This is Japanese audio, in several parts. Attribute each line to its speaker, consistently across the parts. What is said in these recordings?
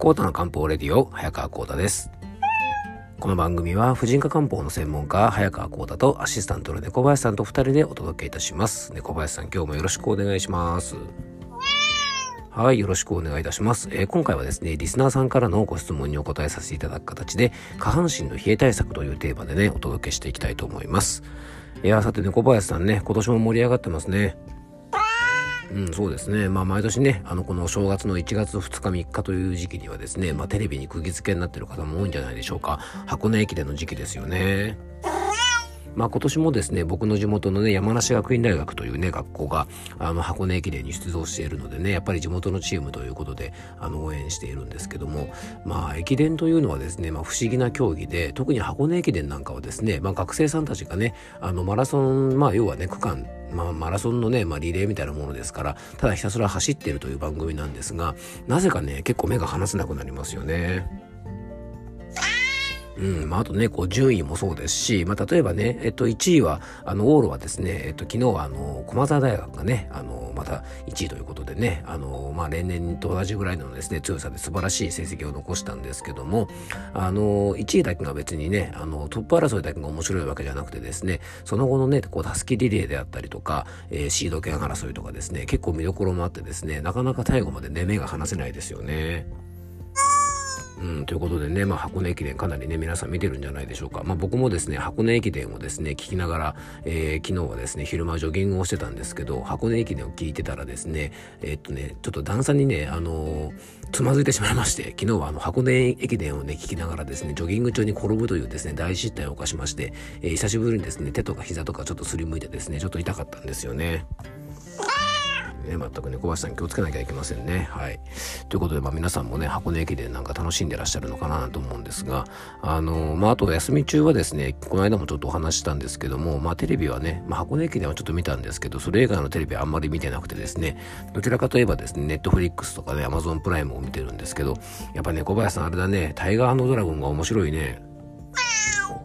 Speaker 1: コータの漢方レディオ、早川コータです。この番組は婦人科漢方の専門家、早川コータとアシスタントの猫林さんと二人でお届けいたします。猫林さん、今日もよろしくお願いします。はい、よろしくお願いいたします、えー、今回はですね、リスナーさんからのご質問にお答えさせていただく形で、下半身の冷え対策というテーマでね、お届けしていきたいと思います。いやさて猫林さんね、今年も盛り上がってますね。うん、そうですね。まあ、毎年ね、あの、この正月の1月2日3日という時期にはですね、まあ、テレビに釘付けになってる方も多いんじゃないでしょうか。箱根駅伝の時期ですよね。まあ、今年もですね、僕の地元のね、山梨学院大学というね、学校が、あの、箱根駅伝に出場しているのでね、やっぱり地元のチームということで、あの、応援しているんですけども、まあ、駅伝というのはですね、まあ、不思議な競技で、特に箱根駅伝なんかはですね、まあ、学生さんたちがね、あの、マラソン、まあ、要はね、区間、まあ、マラソンのね、まあ、リレーみたいなものですから、ただひたすら走ってるという番組なんですが、なぜかね、結構目が離せなくなりますよね。うん、まあ、あとね、こう、順位もそうですし、まあ、例えばね、えっと、1位は、あの、往路はですね、えっと、昨日は、あの、駒澤大学がね、あの、また1位ということでね、あの、まあ、例年と同じぐらいのですね、強さで素晴らしい成績を残したんですけども、あの、1位だけが別にね、あの、トップ争いだけが面白いわけじゃなくてですね、その後のね、こう、たすきリレーであったりとか、えー、シード権争いとかですね、結構見どころもあってですね、なかなか最後までね、目が離せないですよね。うん、ということでね、まあ、箱根駅伝かなりね、皆さん見てるんじゃないでしょうか。まあ、僕もですね、箱根駅伝をですね、聞きながら、えー、昨日はですね、昼間ジョギングをしてたんですけど、箱根駅伝を聞いてたらですね、えー、っとね、ちょっと段差にね、あのー、つまずいてしまいまして、昨日はあの、箱根駅伝をね、聞きながらですね、ジョギング中に転ぶというですね、大失態を犯しまして、え、久しぶりにですね、手とか膝とかちょっとすりむいてですね、ちょっと痛かったんですよね。ね、全くね、小橋さん気をつけなきゃいけませんね。はい。ということで、まあ皆さんもね、箱根駅伝なんか楽しんでらっしゃるのかなと思うんですが、あの、まああと休み中はですね、この間もちょっとお話したんですけども、まあテレビはね、まあ箱根駅伝はちょっと見たんですけど、それ以外のテレビはあんまり見てなくてですね、どちらかといえばですね、ネットフリックスとかね、アマゾンプライムを見てるんですけど、やっぱね、小林さんあれだね、タイガードラゴンが面白いね。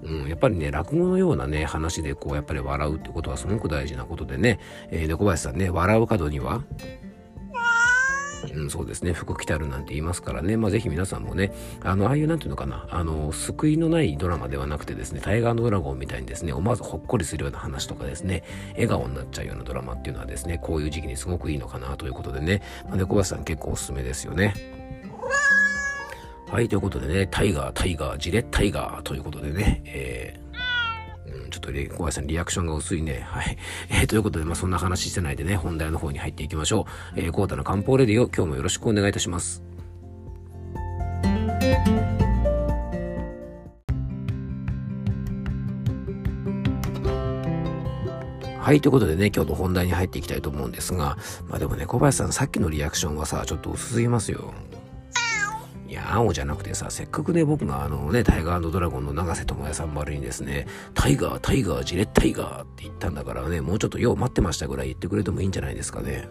Speaker 1: うん、やっぱりね、落語のようなね、話でこう、やっぱり笑うってことはすごく大事なことでね、えー、猫林さんね、笑う角には、うん、そうですね、服着たるなんて言いますからね、まあぜひ皆さんもね、あの、ああいうなんていうのかな、あの、救いのないドラマではなくてですね、タイガードラゴンみたいにですね、思わずほっこりするような話とかですね、笑顔になっちゃうようなドラマっていうのはですね、こういう時期にすごくいいのかなということでね、まあ、小林さん結構おすすめですよね。はい、ということでね、タイガー、タイガー、ジレッタイガーということでね、えー、うん、ちょっと小林さんリアクションが薄いね。はい。えー、ということで、まあ、そんな話してないでね、本題の方に入っていきましょう。えー、コータの漢方レディオ、今日もよろしくお願いいたします。はい、ということでね、今日の本題に入っていきたいと思うんですが、まあでもね、小林さん、さっきのリアクションはさ、ちょっと薄すぎますよ。おおじゃなくてさ、せっかくね、僕があのね、タイガードラゴンの長瀬智也さんばりにですね、タイガー、タイガー、ジレッタイガーって言ったんだからね、もうちょっとよう待ってましたぐらい言ってくれてもいいんじゃないですかね。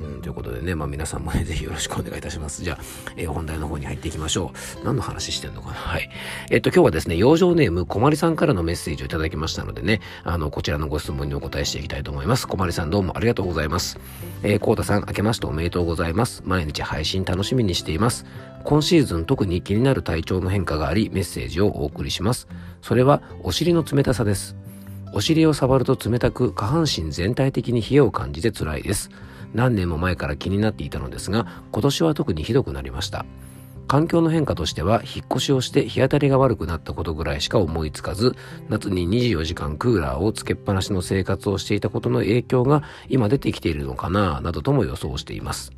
Speaker 1: うん、ということでね、まあ皆さんもね、ぜひよろしくお願いいたします。じゃあ、えー、本題の方に入っていきましょう。何の話してんのかな？はい。えっと、今日はですね、養生ネーム、こまりさんからのメッセージをいただきましたのでね、あの、こちらのご質問にお答えしていきたいと思います。こまりさんどうもありがとうございます。えー、こうたさん、明けましておめでとうございます。毎日配信楽しみにしています。今シーズン特に気になる体調の変化がありメッセージをお送りします。それはお尻の冷たさです。お尻を触ると冷たく下半身全体的に冷えを感じて辛いです。何年も前から気になっていたのですが今年は特にひどくなりました。環境の変化としては引っ越しをして日当たりが悪くなったことぐらいしか思いつかず夏に24時間クーラーをつけっぱなしの生活をしていたことの影響が今出てきているのかななどとも予想しています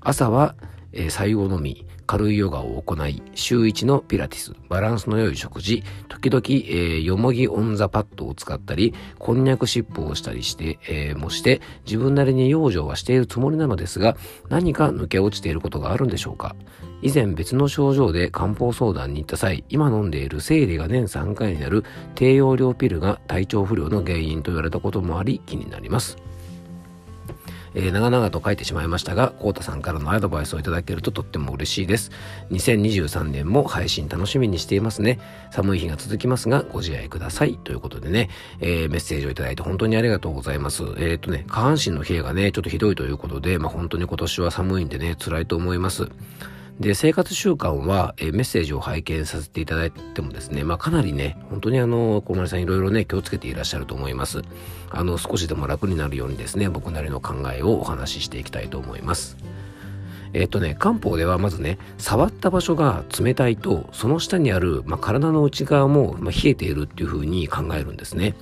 Speaker 1: 朝はえー、白湯を飲み、軽いヨガを行い、週一のピラティス、バランスの良い食事、時々、えー、よもぎオンザパッドを使ったり、こんにゃく尻尾をしたりして、えー、もして、自分なりに養生はしているつもりなのですが、何か抜け落ちていることがあるんでしょうか？以前別の症状で漢方相談に行った際、今飲んでいる生理が年3回になる低用量ピルが体調不良の原因と言われたこともあり気になります。えー、長々と書いてしまいましたが、コータさんからのアドバイスをいただけるととっても嬉しいです。2023年も配信楽しみにしていますね。寒い日が続きますが、ご自愛ください。ということでね、えー、メッセージをいただいて本当にありがとうございます。えっ、ー、とね、下半身の冷えがね、ちょっとひどいということで、まあ本当に今年は寒いんでね、辛いと思います。で、生活習慣は、え、メッセージを拝見させていただいてもですね、まあかなりね、本当にあの、小丸さんいろいろね、気をつけていらっしゃると思います。あの、少しでも楽になるようにですね、僕なりの考えをお話ししていきたいと思います。えっとね、漢方ではまずね、触った場所が冷たいと、その下にある、まあ、体の内側も、ま、冷えているっていうふうに考えるんですね。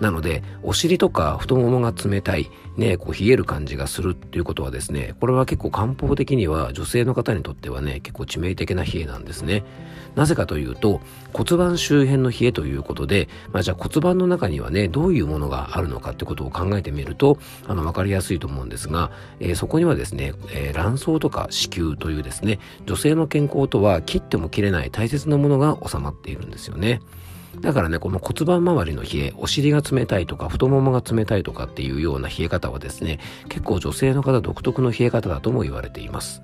Speaker 1: なので、お尻とか太ももが冷たい、ね、こう冷える感じがするっていうことはですね、これは結構漢方的には女性の方にとってはね、結構致命的な冷えなんですね。なぜかというと、骨盤周辺の冷えということで、まあじゃあ骨盤の中にはね、どういうものがあるのかってことを考えてみると、あの、わかりやすいと思うんですが、えー、そこにはですね、えー、卵巣とか子宮というですね、女性の健康とは切っても切れない大切なものが収まっているんですよね。だからね、この骨盤周りの冷え、お尻が冷たいとか、太ももが冷たいとかっていうような冷え方はですね、結構女性の方独特の冷え方だとも言われています。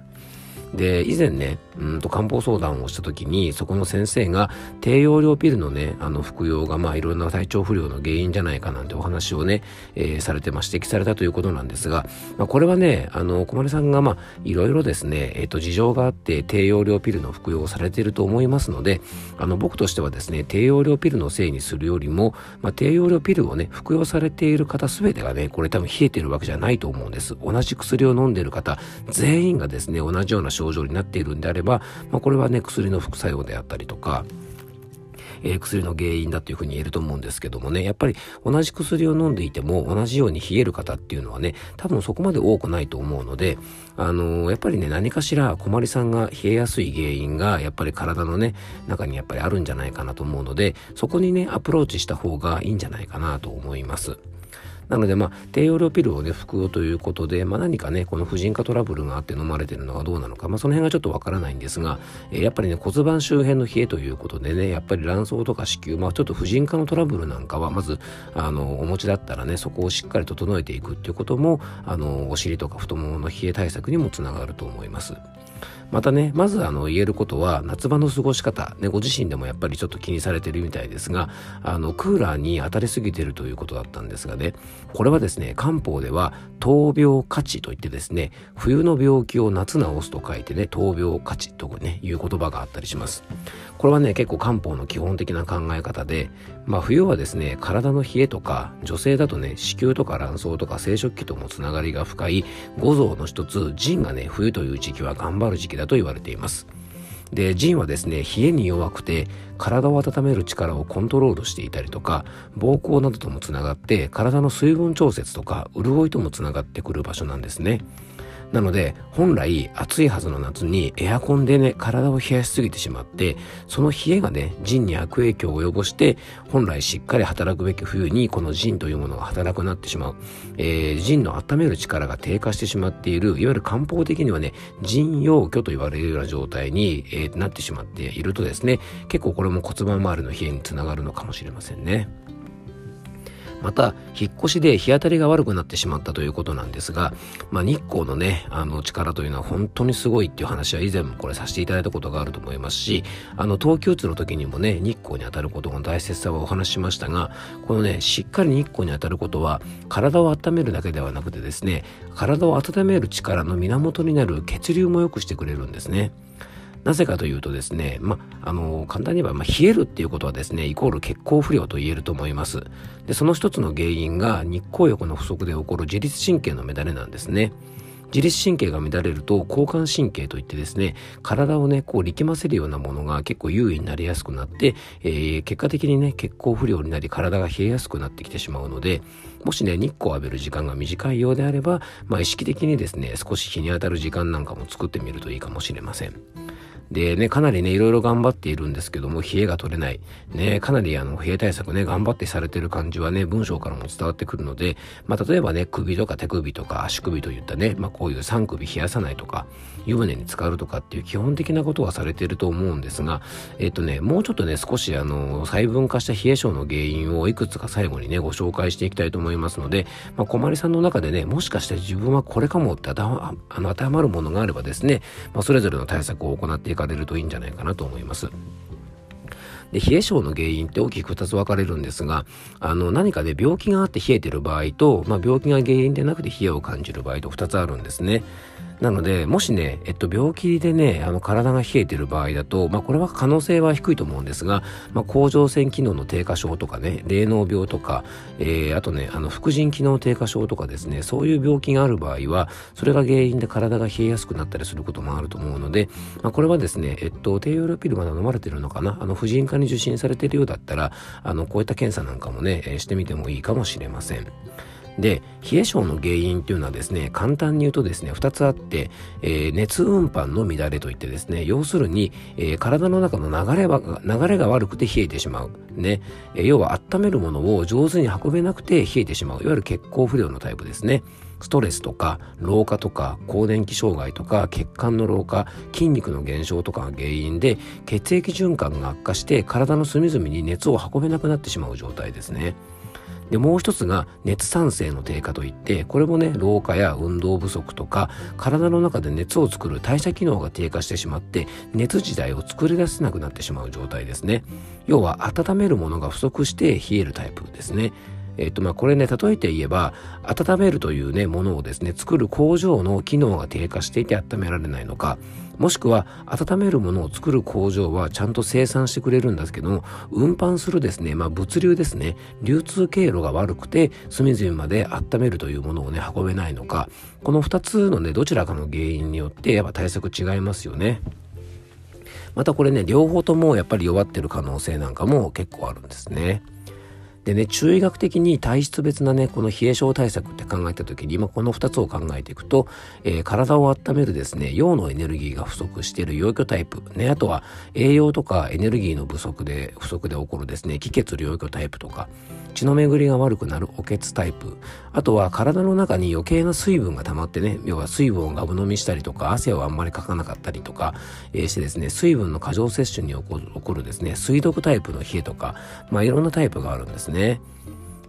Speaker 1: で、以前ね、うんと漢方相談をした時に、そこの先生が低用量ピルのね、あの服用がまあいろんな体調不良の原因じゃないかなんてお話をね、えー、されてま指摘されたということなんですが、まあこれはね、あの、小丸さんがまあいろいろですね、えっ、ー、と事情があって低用量ピルの服用をされていると思いますので、あの僕としてはですね、低用量ピルのせいにするよりも、まあ低用量ピルをね、服用されている方すべてがね、これ多分冷えてるわけじゃないと思うんです。同じ薬を飲んでいる方、全員がですね、同じような症状になっているんであれば、まあ、これはね、薬の副作用であったりとか、えー、薬の原因だというふうに言えると思うんですけどもね、やっぱり同じ薬を飲んでいても同じように冷える方っていうのはね、多分そこまで多くないと思うので、あのー、やっぱりね、何かしら小まりさんが冷えやすい原因がやっぱり体のね、中にやっぱりあるんじゃないかなと思うので、そこにね、アプローチした方がいいんじゃないかなと思います。なので、まあ、低用量ピルをね、服用ということで、まあ、何かね、この婦人科トラブルがあって飲まれてるのがどうなのか、まあ、その辺がちょっとわからないんですが、えー、やっぱりね、骨盤周辺の冷えということでね、やっぱり卵巣とか子宮、まあ、ちょっと婦人科のトラブルなんかは、まず、あの、お持ちだったらね、そこをしっかり整えていくっていうことも、あの、お尻とか太ももの冷え対策にもつながると思います。またね、まずあの言えることは夏場の過ごし方、ね、ご自身でもやっぱりちょっと気にされてるみたいですが、あの、クーラーに当たりすぎてるということだったんですがね、これはですね、漢方では闘病価値といってですね、冬の病気を夏治すと書いてね、闘病価値とね、いう言葉があったりします。これはね、結構漢方の基本的な考え方で、まあ冬はですね、体の冷えとか、女性だとね、子宮とか卵巣とか生殖器ともつながりが深い五臓の一つ、腎がね、冬という時期は頑張る時期だと言われています。で、腎はですね、冷えに弱くて、体を温める力をコントロールしていたりとか、膀胱などともつながって、体の水分調節とか、潤いともつながってくる場所なんですね。なので、本来暑いはずの夏にエアコンでね、体を冷やしすぎてしまって、その冷えがね、腎に悪影響を及ぼして、本来しっかり働くべき冬にこの腎というものが働くなってしまう。えー、腎の温める力が低下してしまっている、いわゆる漢方的にはね、腎陽虚と言われるような状態に、えー、なってしまっているとですね、結構これも骨盤周りの冷えにつながるのかもしれませんね。また、引っ越しで日当たりが悪くなってしまったということなんですが、まあ、日光のね、あの力というのは本当にすごいっていう話は以前もこれさせていただいたことがあると思いますし、あの、冬季うつの時にもね、日光に当たることの大切さはお話ししましたが、このね、しっかり日光に当たることは、体を温めるだけではなくてですね、体を温める力の源になる血流も良くしてくれるんですね。なぜかというとですね、ま、あの、簡単に言えば、ま冷えるっていうことはですね、イコール血行不良と言えると思います。で、その一つの原因が日光浴の不足で起こる自律神経の乱れなんですね。自律神経が乱れると交感神経といってですね、体をね、こう力ませるようなものが結構優位になりやすくなって、えー、結果的にね、血行不良になり体が冷えやすくなってきてしまうので、もしね、日光を浴びる時間が短いようであれば、まあ意識的にですね、少し日に当たる時間なんかも作ってみるといいかもしれません。でね、かなりね、いろいろ頑張っているんですけども、冷えが取れない。ね、かなりあの、冷え対策ね、頑張ってされてる感じはね、文章からも伝わってくるので、まあ、例えばね、首とか手首とか足首といったね、まあ、こういう三首冷やさないとか、湯船に浸かるとかっていう基本的なことはされてると思うんですが、えっ、とね、もうちょっとね、少しあの、細分化した冷え症の原因をいくつか最後にね、ご紹介していきたいと思いますので、まあ、小まりさんの中でね、もしかして自分はこれかもってあの当てはまるものがあればですね、まあ、それぞれの対策を行っていかれるといいんじゃないかなと思います。で、冷え症の原因って大きく2つ分かれるんですが、あの、何かで病気があって冷えてる場合と、まあ、病気が原因でなくて冷えを感じる場合と2つあるんですね。なので、もしね、えっと、病気でね、あの、体が冷えてる場合だと、まあ、これは可能性は低いと思うんですが、まあ、甲状腺機能の低下症とかね、霊脳病とか、えー、あとね、あの、副腎機能低下症とかですね、そういう病気がある場合は、それが原因で体が冷えやすくなったりすることもあると思うので、まあ、これはですね、えっと、低用量ピルまだ飲まれてるのかな、あの、婦人科に受診されてるようだったら、あの、こういった検査なんかもね、えー、してみてもいいかもしれません。で冷え症の原因というのはですね簡単に言うとですね2つあって、えー、熱運搬の乱れといってですね要するに、えー、体の中の流れは流れが悪くて冷えてしまう。ね、えー、要は温めるものを上手に運べなくて冷えてしまう。いわゆる血行不良のタイプですね。ストレスとか老化とか更年期障害とか血管の老化筋肉の減少とかが原因で血液循環が悪化して体の隅々に熱を運べなくなってしまう状態ですね。で、もう一つが熱産生の低下といって、これもね、老化や運動不足とか、体の中で熱を作る代謝機能が低下してしまって、熱自体を作り出せなくなってしまう状態ですね。要は、温めるものが不足して冷えるタイプですね。えっ、と、まあ、これね、例えて言えば、温めるというね、ものをですね、作る工場の機能が低下していて温められないのか、もしくは、温めるものを作る工場はちゃんと生産してくれるんですけども、運搬するですね、まあ、物流ですね、流通経路が悪くて、隅々まで温めるというものをね、運べないのか、この二つのね、どちらかの原因によって、やっぱ対策違いますよね。またこれね、両方ともやっぱり弱ってる可能性なんかも結構あるんですね。でね、中医学的に体質別なね、この冷え症対策って考えた時に、今この2つを考えていくと、えー、体を温めるですね、陽のエネルギーが不足している陽虚タイプ、ね、あとは栄養とかエネルギーの不足で、不足で起こるですね、気血両虚タイプとか、血の巡りが悪くなるお血タイプ、あとは体の中に余計な水分が溜まってね、要は水分をガブ飲みしたりとか、汗をあんまりかかなかったりとか、えー、してですね、水分の過剰摂取に起こるですね、水毒タイプの冷えとか、まあいろんなタイプがあるんですね。 네.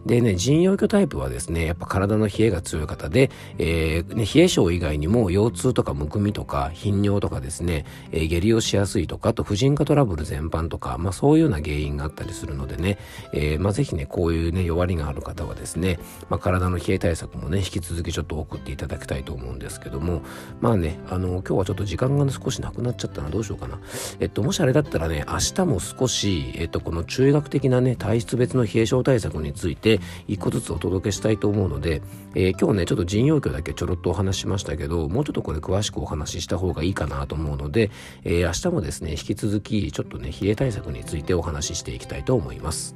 Speaker 1: でね、腎陽虚タイプはですね、やっぱ体の冷えが強い方で、えー、ね、冷え性以外にも腰痛とかむくみとか頻尿とかですね、えー、下痢をしやすいとか、あと婦人科トラブル全般とか、まあそういうような原因があったりするのでね、えー、まあぜひね、こういうね、弱りがある方はですね、まあ体の冷え対策もね、引き続きちょっと送っていただきたいと思うんですけども、まあね、あの、今日はちょっと時間が少しなくなっちゃったな、どうしようかな。えっと、もしあれだったらね、明日も少し、えっと、この中学的なね、体質別の冷え症対策について、一個ずつお届けしたいと思うので、えー、今日ね、ちょっと腎陽虚だけちょろっとお話ししましたけど、もうちょっとこれ詳しくお話しした方がいいかなと思うので、えー、明日もですね、引き続きちょっとね、冷え対策についてお話ししていきたいと思います。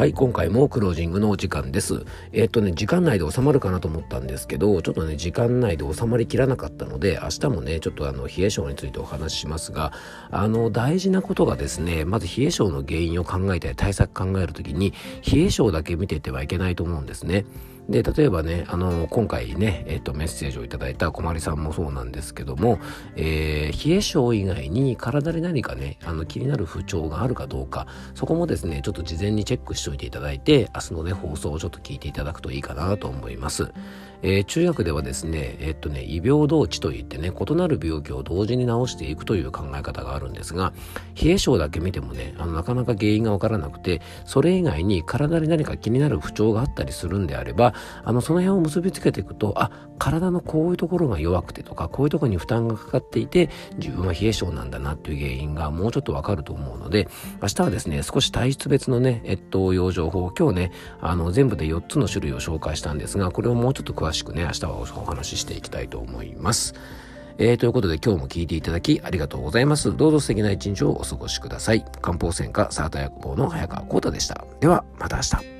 Speaker 1: はい、今回もクロージングのお時間です。えー、っとね、時間内で収まるかなと思ったんですけど、ちょっとね、時間内で収まりきらなかったので、明日もね、ちょっとあの、冷え性についてお話ししますが、あの、大事なことがですね、まず冷え性の原因を考えたり、対策考えるときに、冷え性だけ見ててはいけないと思うんですね。で、例えばね、あの、今回ね、えっ、と、メッセージをいただいた小まりさんもそうなんですけども、えー、冷え性以外に体に何かね、あの、気になる不調があるかどうか、そこもですね、ちょっと事前にチェックしておいていただいて、明日のね、放送をちょっと聞いていただくといいかなと思います。えー、中学ではですね、えっとね、異病同治といってね、異なる病気を同時に治していくという考え方があるんですが、冷え性だけ見てもね、あの、なかなか原因がわからなくて、それ以外に体に何か気になる不調があったりするんであれば、あの、その辺を結びつけていくと、あ、体のこういうところが弱くてとか、こういうところに負担がかかっていて、自分は冷え性なんだなっていう原因がもうちょっとわかると思うので、明日はですね、少し体質別のね、えっと、養生法、今日ね、あの、全部で4つの種類を紹介したんですが、これをもうちょっと詳しくね、明日はお話ししていきたいと思います。えー、ということで今日も聞いていただきありがとうございます。どうぞ素敵な一日をお過ごしください。漢方専科サータ薬房の早川幸太でした。では、また明日。